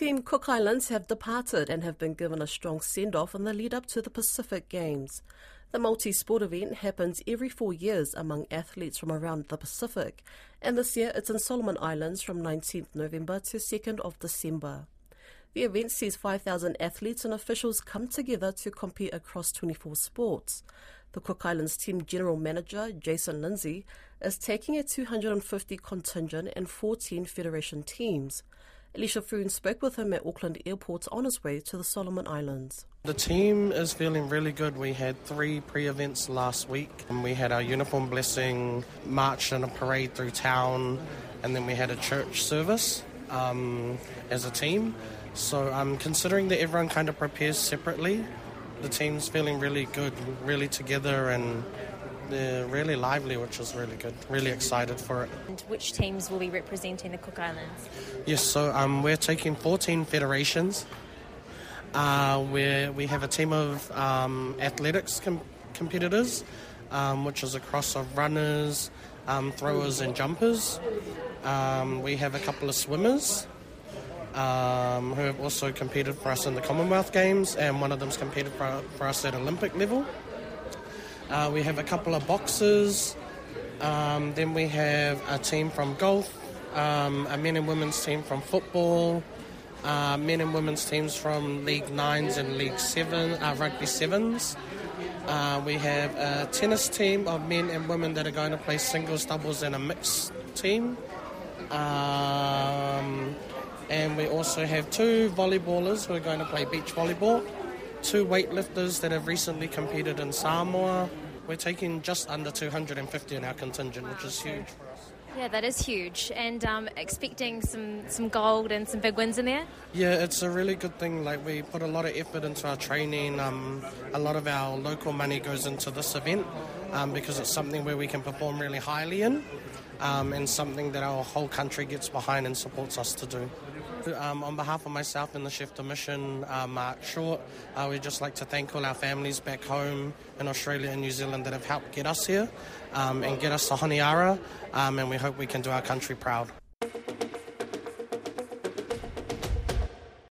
Team Cook Islands have departed and have been given a strong send off in the lead up to the Pacific Games. The multi sport event happens every four years among athletes from around the Pacific, and this year it's in Solomon Islands from 19th November to 2nd of December. The event sees 5,000 athletes and officials come together to compete across 24 sports. The Cook Islands team general manager, Jason Lindsay, is taking a 250 contingent and 14 federation teams. Alicia Foon spoke with him at Auckland Airport on his way to the Solomon Islands. The team is feeling really good. We had three pre events last week. And we had our uniform blessing, march and a parade through town, and then we had a church service um, as a team. So I'm considering that everyone kind of prepares separately. The team's feeling really good, really together, and they're really lively, which is really good. Really excited for it. And which teams will be representing the Cook Islands? Yes, so um, we're taking 14 federations. Uh, where we have a team of um, athletics com- competitors, um, which is a cross of runners, um, throwers, and jumpers. Um, we have a couple of swimmers um, who have also competed for us in the Commonwealth Games, and one of them's competed for, for us at Olympic level. Uh, we have a couple of boxers. Um, then we have a team from golf, um, a men and women's team from football, uh, men and women's teams from League Nines and League Seven, uh, Rugby Sevens. Uh, we have a tennis team of men and women that are going to play singles, doubles, and a mixed team. Um, and we also have two volleyballers who are going to play beach volleyball, two weightlifters that have recently competed in Samoa. We're taking just under 250 in our contingent, which is huge for us. Yeah, that is huge. And um, expecting some, some gold and some big wins in there? Yeah, it's a really good thing. Like, we put a lot of effort into our training. Um, a lot of our local money goes into this event um, because it's something where we can perform really highly in um, and something that our whole country gets behind and supports us to do. Um, on behalf of myself and the Chef de Mission, uh, Mark Short, uh, we'd just like to thank all our families back home in Australia and New Zealand that have helped get us here um, and get us to Honiara, um, and we hope we can do our country proud.